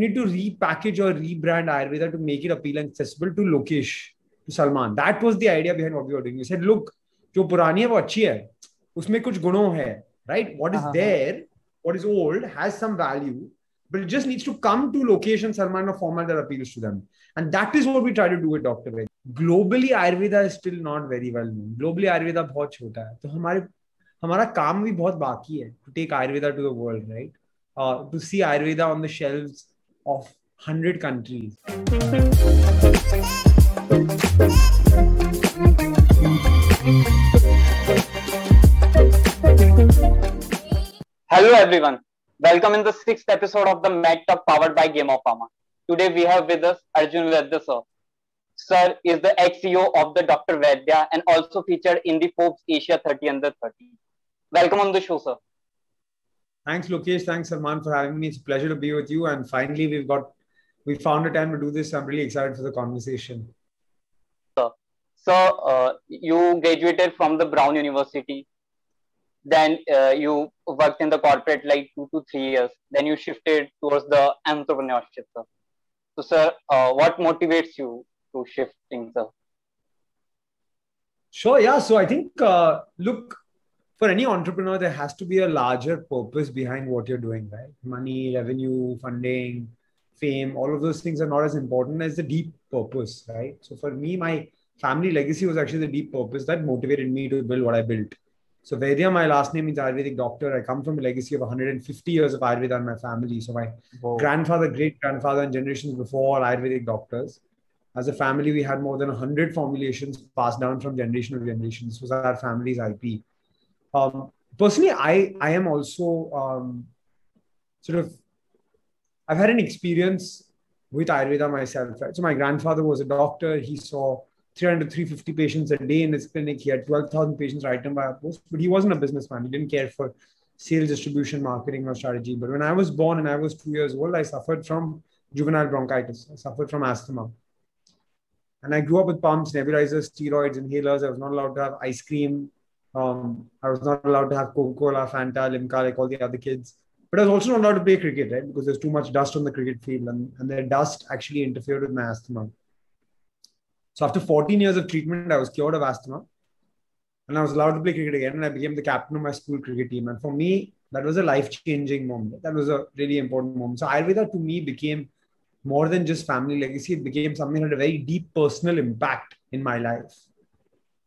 need to repackage or rebrand Ayurveda to make it appealing accessible to Lokesh, to Salman. That was the idea behind what we were doing. We said, look, जो पुरानी है वो अच्छी है उसमें कुछ गुणों है right what is uh-huh. there what is old has some value but it just needs to come to location Salman a format that appeals to them and that is what we try to do with Dr. Ved. Globally Ayurveda is still not very well known globally Ayurveda बहुत छोटा है तो हमारे हमारा काम भी बहुत बाकी है to take Ayurveda to the world right uh, to see Ayurveda on the shelves of 100 countries. Hello everyone. Welcome in the sixth episode of the Med Talk powered by Game of Pharma. Today we have with us Arjun Vaidya sir. Sir is the ex-CEO of the Dr. Vaidya and also featured in the Forbes Asia 30 under 30. Welcome on the show, sir. Thanks, Lokesh. Thanks, Salman, for having me. It's a pleasure to be with you. And finally, we've got we found a time to do this. I'm really excited for the conversation. So, so uh, you graduated from the Brown University. Then uh, you worked in the corporate like two to three years. Then you shifted towards the entrepreneurship. Sir. So, sir, uh, what motivates you to shift things? Sir? Sure. Yeah. So I think, uh, look, for any entrepreneur, there has to be a larger purpose behind what you're doing, right? Money, revenue, funding, fame, all of those things are not as important as the deep purpose, right? So for me, my family legacy was actually the deep purpose that motivated me to build what I built. So Vaidya, my last name is Ayurvedic doctor. I come from a legacy of 150 years of Ayurveda in my family. So my Whoa. grandfather, great grandfather, and generations before Ayurvedic doctors. As a family, we had more than 100 formulations passed down from generation to generation. This was our family's IP. Um, personally, I I am also um, sort of I've had an experience with Ayurveda myself. Right? So my grandfather was a doctor. He saw 300, 350 patients a day in his clinic. He had 12,000 patients right by a post, but he wasn't a businessman. He didn't care for sales, distribution, marketing, or strategy. But when I was born and I was two years old, I suffered from juvenile bronchitis. I suffered from asthma. And I grew up with pumps, nebulizers, steroids, inhalers. I was not allowed to have ice cream. Um, I was not allowed to have Coca-Cola, Fanta, Limca, like all the other kids. But I was also not allowed to play cricket, right? Because there's too much dust on the cricket field, and, and the dust actually interfered with my asthma. So after 14 years of treatment, I was cured of asthma. And I was allowed to play cricket again, and I became the captain of my school cricket team. And for me, that was a life-changing moment. That was a really important moment. So Ayurveda to me became more than just family legacy. It became something that had a very deep personal impact in my life.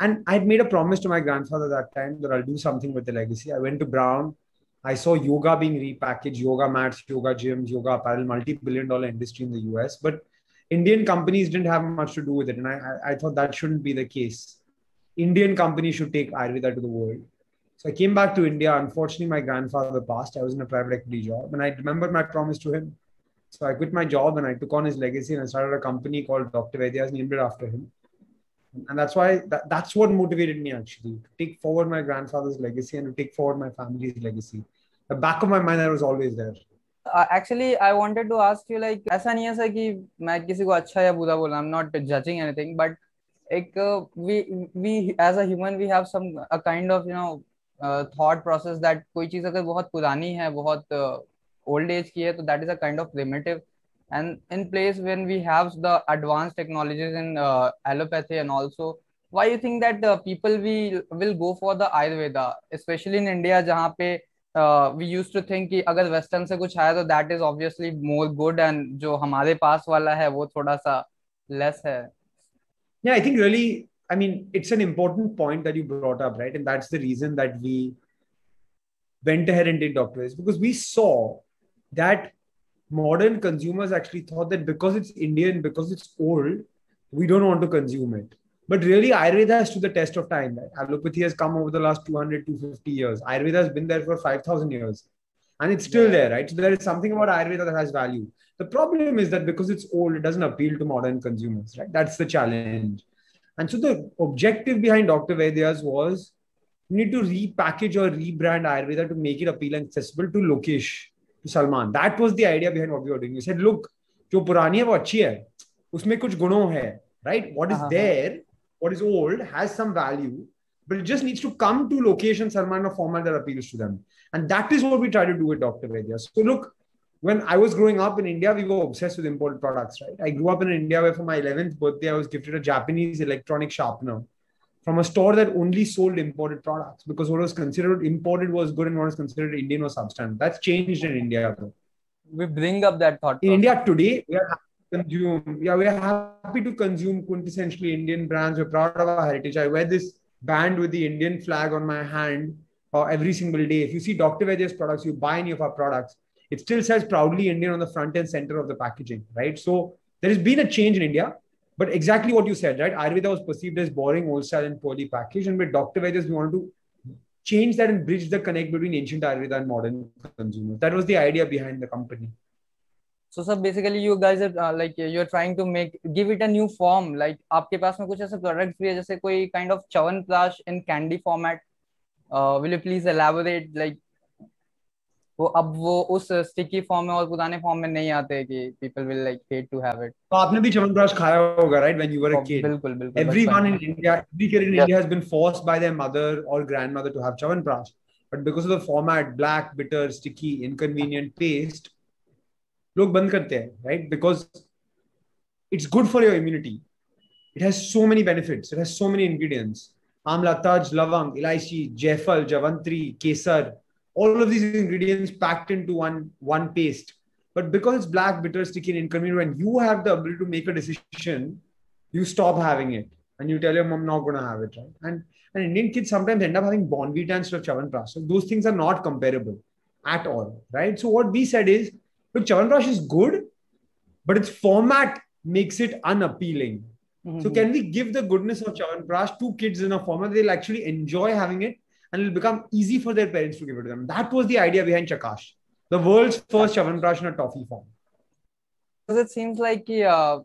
And I had made a promise to my grandfather that time that I'll do something with the legacy. I went to Brown I saw yoga being repackaged, yoga mats, yoga gyms, yoga apparel, multi-billion dollar industry in the US. But Indian companies didn't have much to do with it. And I, I thought that shouldn't be the case. Indian companies should take Ayurveda to the world. So I came back to India. Unfortunately, my grandfather passed. I was in a private equity job. And I remembered my promise to him. So I quit my job and I took on his legacy and I started a company called Dr. Vaidya's named it after him And that's why that, that's what motivated me actually to take forward my grandfather's legacy and to take forward my family's legacy. The back of my mind, that was always there. Actually I wanted to ask you like ऐसा नहीं है sir कि मैं किसी को अच्छा या बुरा बोला I am not judging anything but एक we we as a human we have some a kind of you know thought process that कोई चीज अगर बहुत पुरानी है बहुत ओल्ड uh, एज की है तो that is a kind of primitive and in place when we have the advanced technologies in uh, allopathy and also why you think that uh, people will will go for the ayurveda especially in india jahan pe uh, we used to think कि अगर western से कुछ आया तो that is obviously more good and जो हमारे पास वाला है वो थोड़ा सा लेस है yeah i think really i mean it's an important point that you brought up right and that's the reason that we went ahead and did doctors because we saw that modern consumers actually thought that because it's Indian, because it's old, we don't want to consume it. But really, Ayurveda has to the test of time. Allopathy has come over the last 200, 250 years. Ayurveda has been there for 5,000 years. And it's still yeah. there, right? So there is something about Ayurveda that has value. The problem is that because it's old, it doesn't appeal to modern consumers, right? That's the challenge. And so the objective behind Dr. Vaidya's was we need to repackage or rebrand Ayurveda to make it appealing accessible to Lokesh, to Salman. That was the idea behind what we were doing. We said, look, जो पुरानी है वो अच्छी है उसमें कुछ गुणों है right what is uh-huh. there what is old has some value but it just needs to come to location Salman a format that appeals to them and that is what we try to do with Dr. Vaidya so look when I was growing up in India, we were obsessed with imported products, right? I grew up in India where for my 11th birthday, I was gifted a Japanese electronic sharpener from a store that only sold imported products because what was considered imported was good and what was considered Indian was substandard. That's changed in India, though. We bring up that thought. In India today, we are happy to consume, yeah, we are happy to consume quintessentially Indian brands. We're proud of our heritage. I wear this band with the Indian flag on my hand uh, every single day. If you see Dr. Vaidya's products, you buy any of our products, it still says proudly Indian on the front and center of the packaging, right? So there has been a change in India, but exactly what you said, right? Ayurveda was perceived as boring, old style, and poorly packaged. And with Dr. Vaidya's, wanted to change that and bridge the connect between ancient Ayurveda and modern consumers. That was the idea behind the company. So, sir, basically, you guys are uh, like you're trying to make give it a new form. Like, aapke paas mein kuch aisa products bhi hai, Like, koi kind of Chyawanprash in candy format. Uh, will you please elaborate? Like, वो अब वो उस sticky form में और पुराने form में नहीं आते कि people will like hate to have it तो आपने भी चवनप्राश खाया होगा right when you were a kid बिल्कुल बिल्कुल everyone in India every kid in India has been forced by their mother और grandmother to have chyawanprash but because of the format black bitter sticky inconvenient paste लोग बंद करते हैं right because it's good for your immunity it has so many benefits it has so many ingredients amla taj lavang elaichi jaiphal जवंतरी Kesar all of these ingredients packed into one one paste. But because it's black, bitter, sticky, and inconvenient, when you have the ability to make a decision, you stop having it and you tell your mom not gonna have it, right? And and Indian kids sometimes end up having Bournvita instead of Chyawanprash. So those things are not comparable at all, right? So what we said is, look, Chyawanprash is good, but its format makes it unappealing. Mm-hmm. So can we give the goodness of Chyawanprash to kids in a format they'll actually enjoy having it and it'll become easy for their parents to give it to them. That was the idea behind Chakash, the world's first Chyawanprash in a toffee form. Because it seems like uh,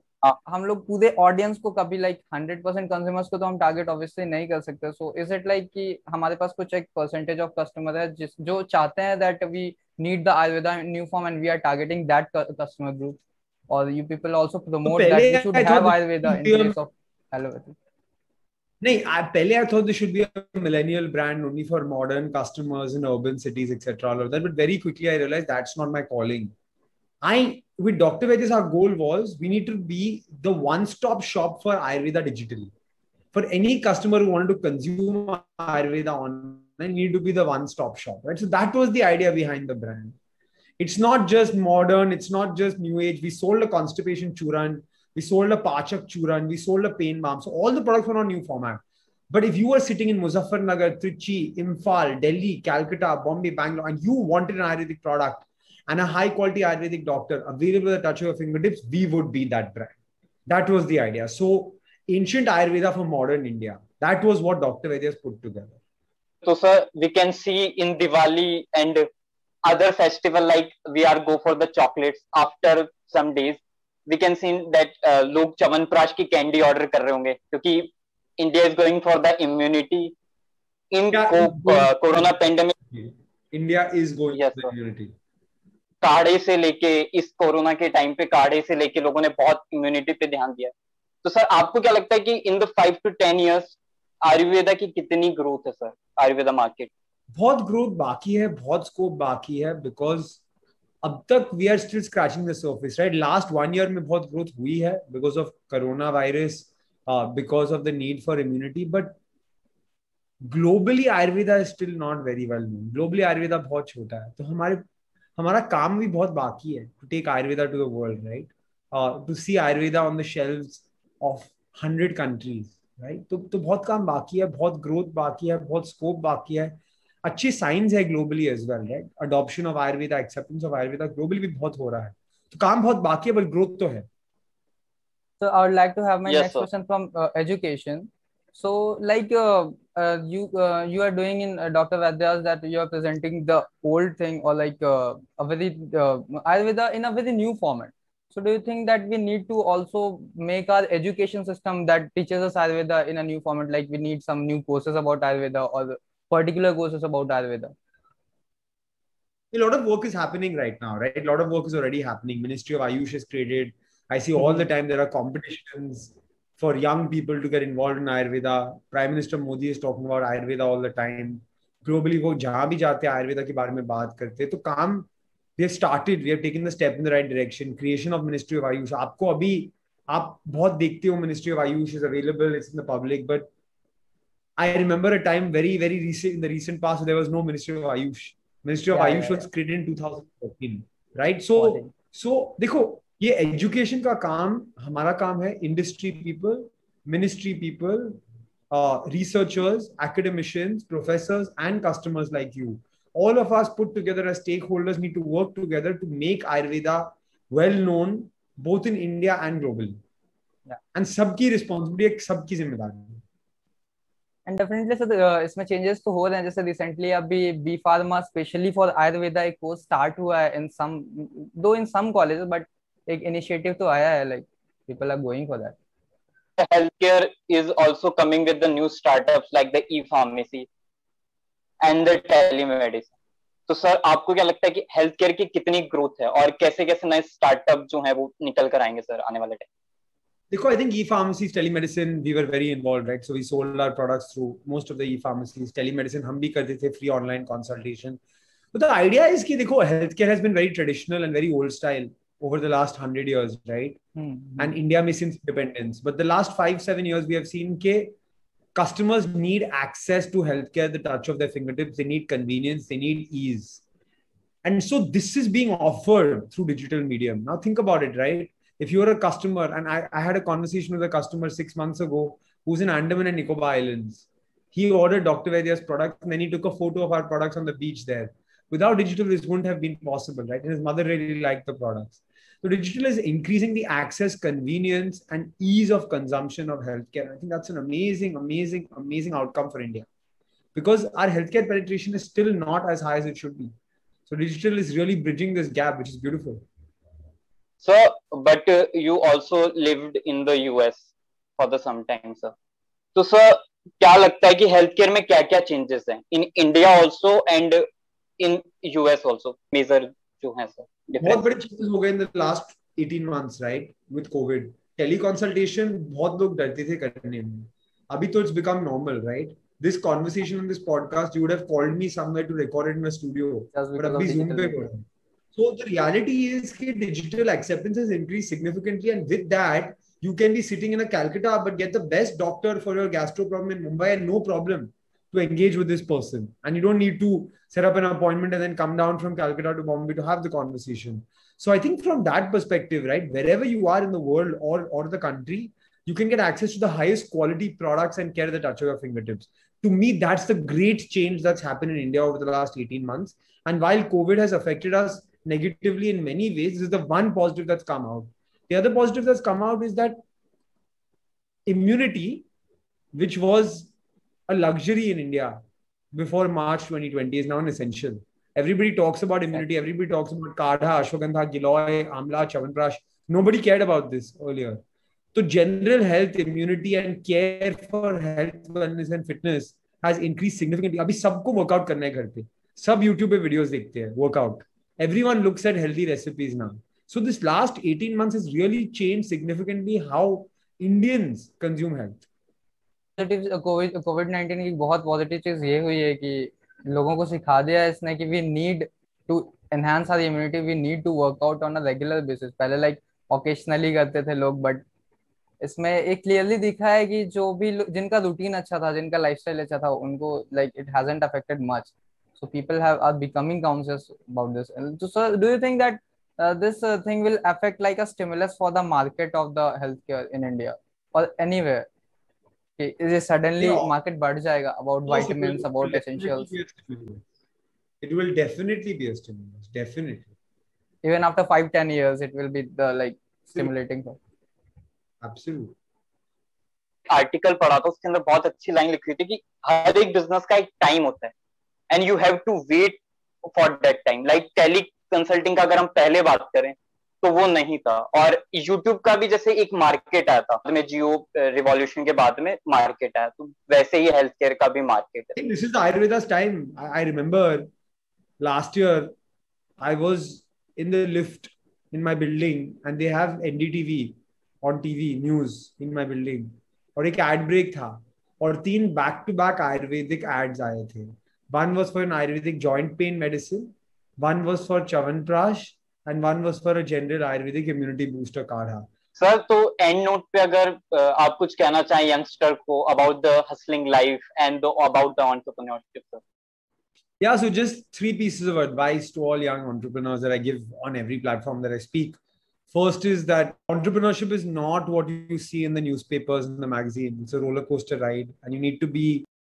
हम लोग पूरे audience को कभी like hundred percent consumers को तो हम target obviously नहीं कर सकते सो इज़ इट लाइक कि हमारे पास कुछ एक परसेंटेज ऑफ़ कस्टमर है जिस जो चाहते हैं that we need the Ayurveda new form and we are targeting that customer group और you people also promote that we should have Ayurveda in place of allopathy I, pele, I thought this should be a millennial brand only for modern customers in urban cities, etc. All of that. But very quickly, I realized that's not my calling. I, with Dr. Vaidya's, our goal was we need to be the one-stop shop for Ayurveda digitally. For any customer who wanted to consume Ayurveda online, need to be the one-stop shop, right? So that was the idea behind the brand. It's not just modern. It's not just new age. We sold a constipation churan we sold a Pachak Churan. We sold a pain balm. So all the products were on new format. But if you were sitting in Muzaffarnagar, Trichy, Imphal, Delhi, Calcutta, Bombay, Bangalore, and you wanted an Ayurvedic product and a high quality Ayurvedic doctor available at the touch of your fingertips, we would be that brand. That was the idea. So ancient Ayurveda for modern India. That was what Dr. Vaidya's put together. So, sir, we can see in Diwali and other festival like we are go for the chocolates after some days we can see that लोग च्यवनप्राश की candy order कर रहे होंगे क्योंकि India is going for the immunity in corona pandemic India is going immunity काढ़े से लेके इस कोरोना के टाइम पे काढ़े से लेके लोगों ने बहुत इम्यूनिटी पे ध्यान दिया। तो सर आपको क्या लगता है कि in the five to ten years Ayurveda की कितनी ग्रोथ है सर आयुर्वेदा मार्केट बहुत ग्रोथ बाकी है बहुत स्कोप बाकी है बिकॉज़ अब तक we are still scratching the surface right last one year में बहुत ग्रोथ हुई है because of corona virus because of the need for immunity but globally Ayurveda is still not very well known globally Ayurveda बहुत छोटा है तो हमारे, हमारा काम भी बहुत बाकी है to take Ayurveda to the world right to see Ayurveda on the shelves of hundred countries right तो बहुत काम बाकी है, बहुत ग्रोथ बाकी है, बहुत स्कोप बाकी है अच्छी साइंस है globally as well right adoption of Ayurveda acceptance of Ayurveda globally भी बहुत हो रहा है तो काम बहुत बाकी है बट ग्रोथ तो है so i would like to have my yes, next sir. question from uh, education so like uh, uh, you uh, you are doing in uh, dr vaidya's that you are presenting the old thing or like uh, a very uh, ayurveda in a very new format so do you think that we need to also make our education system that teaches us ayurveda in a new format like we need some new courses about ayurveda or particular courses about Ayurveda? A lot of work is happening right now, right? A lot of work is already happening. Ministry of Ayush is created. I see all the time there are competitions for young people to get involved in Ayurveda. Prime Minister Modi is talking about Ayurveda all the time. Globally, वो जहाँ भी जाते हैं आयुर्वेदा के बारे में बात करते हैं तो काम we have started we have taken the step in the right direction creation of ministry of ayush आपको अभी आप बहुत देखते हो ministry of ayush is available it's in the public but I remember a time very very recent in the recent past there was no ministry of ayush ministry of Yeah, ayush yeah, was created in 2014 right so so देखो ये education का काम हमारा काम है industry people ministry people researchers academicians professors and customers like you all of us put together as stakeholders need to work together to make ayurveda well known both in india and globally Yeah. and सबकी responsibility है सबकी जिम्मेदारी है and definitely sir इसमें changes तो हो रहे हैं। जैसे रिसेंटली अभी B pharma specially for Ayurveda एक कोर्स स्टार्ट हुआ है इन सम दो इन सम कॉलेजेस बट एक इनिशिएटिव तो आया है like people are going for that healthcare is also coming with the new startups like the e-pharmacy and the telemedicine. तो sir आपको क्या लगता है कि हेल्थ केयर की कितनी ग्रोथ है और कैसे कैसे नए स्टार्टअप जो है वो निकल कर आएँगे सर आने वाले time Dekho, I think e-pharmacies, telemedicine, we were very involved, right? So we sold our products through most of the e-pharmacies. Telemedicine, हम भी करते थे free online consultation. But the idea is कि देखो, healthcare has been very traditional and very old style over the last hundred years, right? And India में since independence. But the last five, seven years, we have seen कि customers need access to healthcare, the touch of their fingertips. They need convenience. They need ease. And so this is being offered through digital medium. Now think about it, right? If you're a customer, and I, I had a conversation with a customer six months ago who's in Andaman and Nicobar Islands. He ordered Dr. Vaidya's products and then he took a photo of our products on the beach there. Without digital, this wouldn't have been possible, right? And his mother really liked the products. So digital is increasing the access, convenience, and ease of consumption of healthcare. I think that's an amazing, amazing, amazing outcome for India. Because our healthcare penetration is still not as high as it should be. So digital is really bridging this gap, which is beautiful. So, but uh, you also lived in the US for the some time, sir. तो sir क्या लगता है कि health care में क्या क्या changes हैं in India also and in US also major जो है सर बहुत बड़े चेंजेस हो गए in the last 18 months right with Covid teleconsultation बहुत लोग डरते थे करने में अभी तो it's become normal right this conversation on this podcast you would have called me somewhere to record it in a studio Just but because of abhi zoom so the reality is that digital acceptance has increased significantly and with that you can be sitting in a calcutta but get the best doctor for your gastro problem in mumbai and no problem to engage with this person. And you don't need to set up an appointment and then come down from calcutta to bombay to have the conversation. So i think from that perspective right wherever you are in the world or or the country you can get access to the highest quality products and care at the touch your fingertips. To me, that's the great change that's happened in India over the last 18 months. And while COVID has affected us negatively in many ways, this is the one positive that's come out. The other positive that's come out is that immunity, which was a luxury in India before March 2020, is now an essential. Everybody talks about immunity, everybody talks about Kadha, Ashwagandha, Giloy, Amla, Chavanprash. Nobody cared about this earlier. So general health, immunity, and care for health, wellness, and fitness has increased significantly. अभी सबको workout करना है घर पे सब YouTube पे videos देखते हैं workout. Everyone looks at healthy recipes now. So this last 18 months has really changed significantly how Indians consume health. Covid Covid nineteen की बहुत पॉजिटिव चीज़ ये हुई है कि लोगों को सिखा दिया है इसने कि we need to enhance our immunity we need to work out on a regular basis पहले लाइक ओकेशनली करते थे लोग बट इसमें एक क्लियरली दिखा है कि जो भी जिनका रूटीन अच्छा था, जिनका लाइफस्टाइल अच्छा था, उनको like it hasn't affected much so people have are becoming conscious about this and so, so do you think that uh, this uh, thing will affect like a stimulus for the market of the healthcare in india or anywhere okay, is it suddenly Yeah. market बढ़ जाएगा about vitamins will- about essentials. It will definitely be a stimulus. Definitely. even after five ten years it will be the like stimulating Absolutely. Article पढ़ा था उसके अंदर बहुत अच्छी line लिखी थी कि हर एक बिज़नेस का एक टाइम होता है and you have to wait for that time like tele consulting का अगर हम पहले बात करें तो वो नहीं था। और यूट्यूब का भी जैसे एक मार्केट आया था में जियो रिवॉल्यूशन के बाद में मार्केट आया तो वैसे ही हेल्थ केयर का भी मार्केट है। This is the Ayurveda time I remember last year I was in the lift in my building and they have NDTV on TV news in my building और एक ad break था, और तीन back to back Ayurvedic ads आए थे। One was for an Ayurvedic joint pain medicine. one was for Prash, and one was for a general Ayurvedic immunity booster kadha. Sir तो end note पे अगर आप कुछ कहना चाहें यंगस्टर को about the hustling life and about the entrepreneurship sir Yeah, so just three pieces of advice to all young entrepreneurs that I give on every platform that I speak. First is that entrepreneurship is not what you see in the newspapers and the magazine. It's a roller coaster ride, and you need to be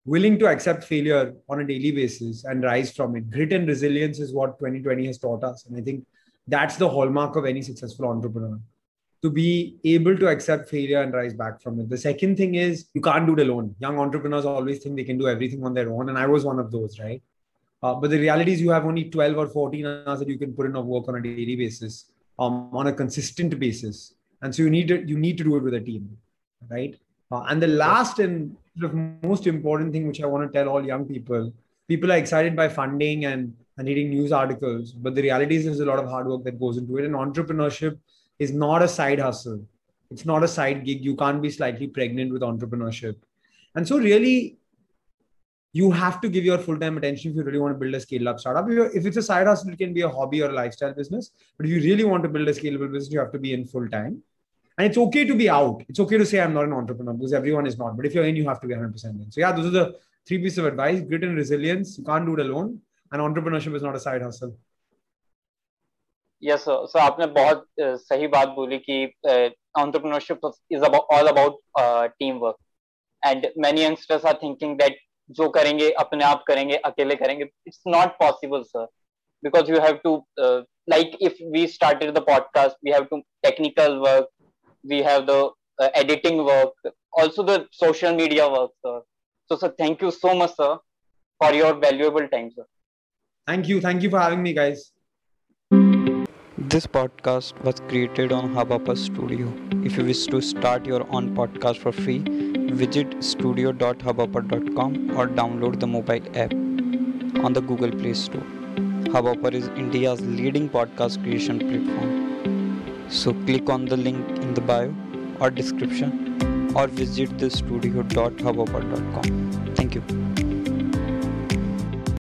willing to accept failure on a daily basis and rise from it. Grit and resilience is what 2020 has taught us. And I think that's the hallmark of any successful entrepreneur to be able to accept failure and rise back from it. The second thing is you can't do it alone. Young entrepreneurs always think they can do everything on their own. And I was one of those, right? Uh, but the reality is you have only 12 or 14 hours that you can put in of work on a daily basis, um, on a consistent basis. And so you need to, you need to do it with a team, right? Uh, and the last and of most important thing, which I want to tell all young people, people are excited by funding and, and reading news articles, but the reality is there's a lot of hard work that goes into it. And entrepreneurship is not a side hustle. It's not a side gig. You can't be slightly pregnant with entrepreneurship. And so, really, you have to give your full time attention if you really want to build a scale up startup. If it's a side hustle, it can be a hobby or a lifestyle business. But if you really want to build a scalable business, you have to be in full time. And it's okay to be out. It's okay to say, I'm not an entrepreneur because everyone is not. But if you're in, you have to be 100% in. So, yeah, those are the three pieces of advice grit and resilience. You can't do it alone. And entrepreneurship is not a side hustle. Yes sir आपने बहुत सही बात बोली कि entrepreneurship is about all about uh, teamwork and many youngsters are thinking that जो करेंगे अपने आप करेंगे अकेले करेंगे it's not possible sir because you have to uh, like if we started the podcast we have to technical work we have the uh, editing work also the social media work sir so sir thank you so much sir for your valuable time sir thank you thank you for having me guys This podcast was created on Hubhopper Studio. If you wish to start your own podcast for free, visit studio.hubhopper.com or download the mobile app on the Google Play Store. Hubhopper is India's leading podcast creation platform. So click on the link in the bio or description or visit the studio.hubhopper.com. Thank you.